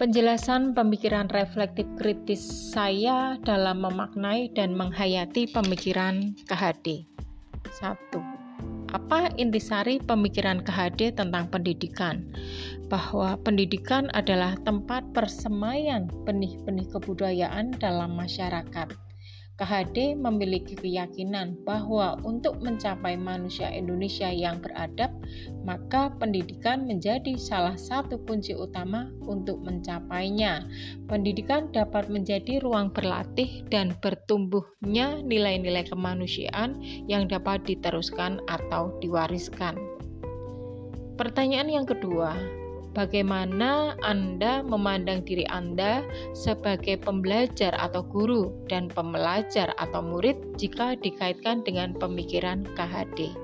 Penjelasan pemikiran reflektif kritis saya dalam memaknai dan menghayati pemikiran KHD. 1. Apa intisari pemikiran KHD tentang pendidikan? Bahwa pendidikan adalah tempat persemaian benih-benih kebudayaan dalam masyarakat KHD memiliki keyakinan bahwa untuk mencapai manusia Indonesia yang beradab, maka pendidikan menjadi salah satu kunci utama untuk mencapainya. Pendidikan dapat menjadi ruang berlatih dan bertumbuhnya nilai-nilai kemanusiaan yang dapat diteruskan atau diwariskan. Pertanyaan yang kedua, bagaimana Anda memandang diri Anda sebagai pembelajar atau guru dan pembelajar atau murid jika dikaitkan dengan pemikiran KHD.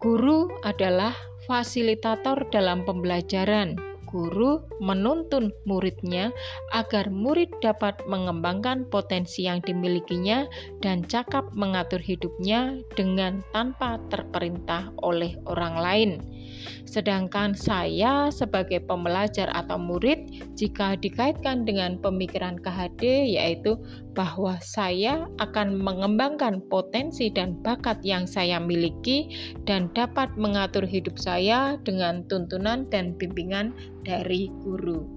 Guru adalah fasilitator dalam pembelajaran. Guru menuntun muridnya agar murid dapat mengembangkan potensi yang dimilikinya dan cakap mengatur hidupnya dengan tanpa terperintah oleh orang lain. Sedangkan saya sebagai pembelajar atau murid jika dikaitkan dengan pemikiran KHD yaitu bahwa saya akan mengembangkan potensi dan bakat yang saya miliki dan dapat mengatur hidup saya dengan tuntunan dan bimbingan dari guru.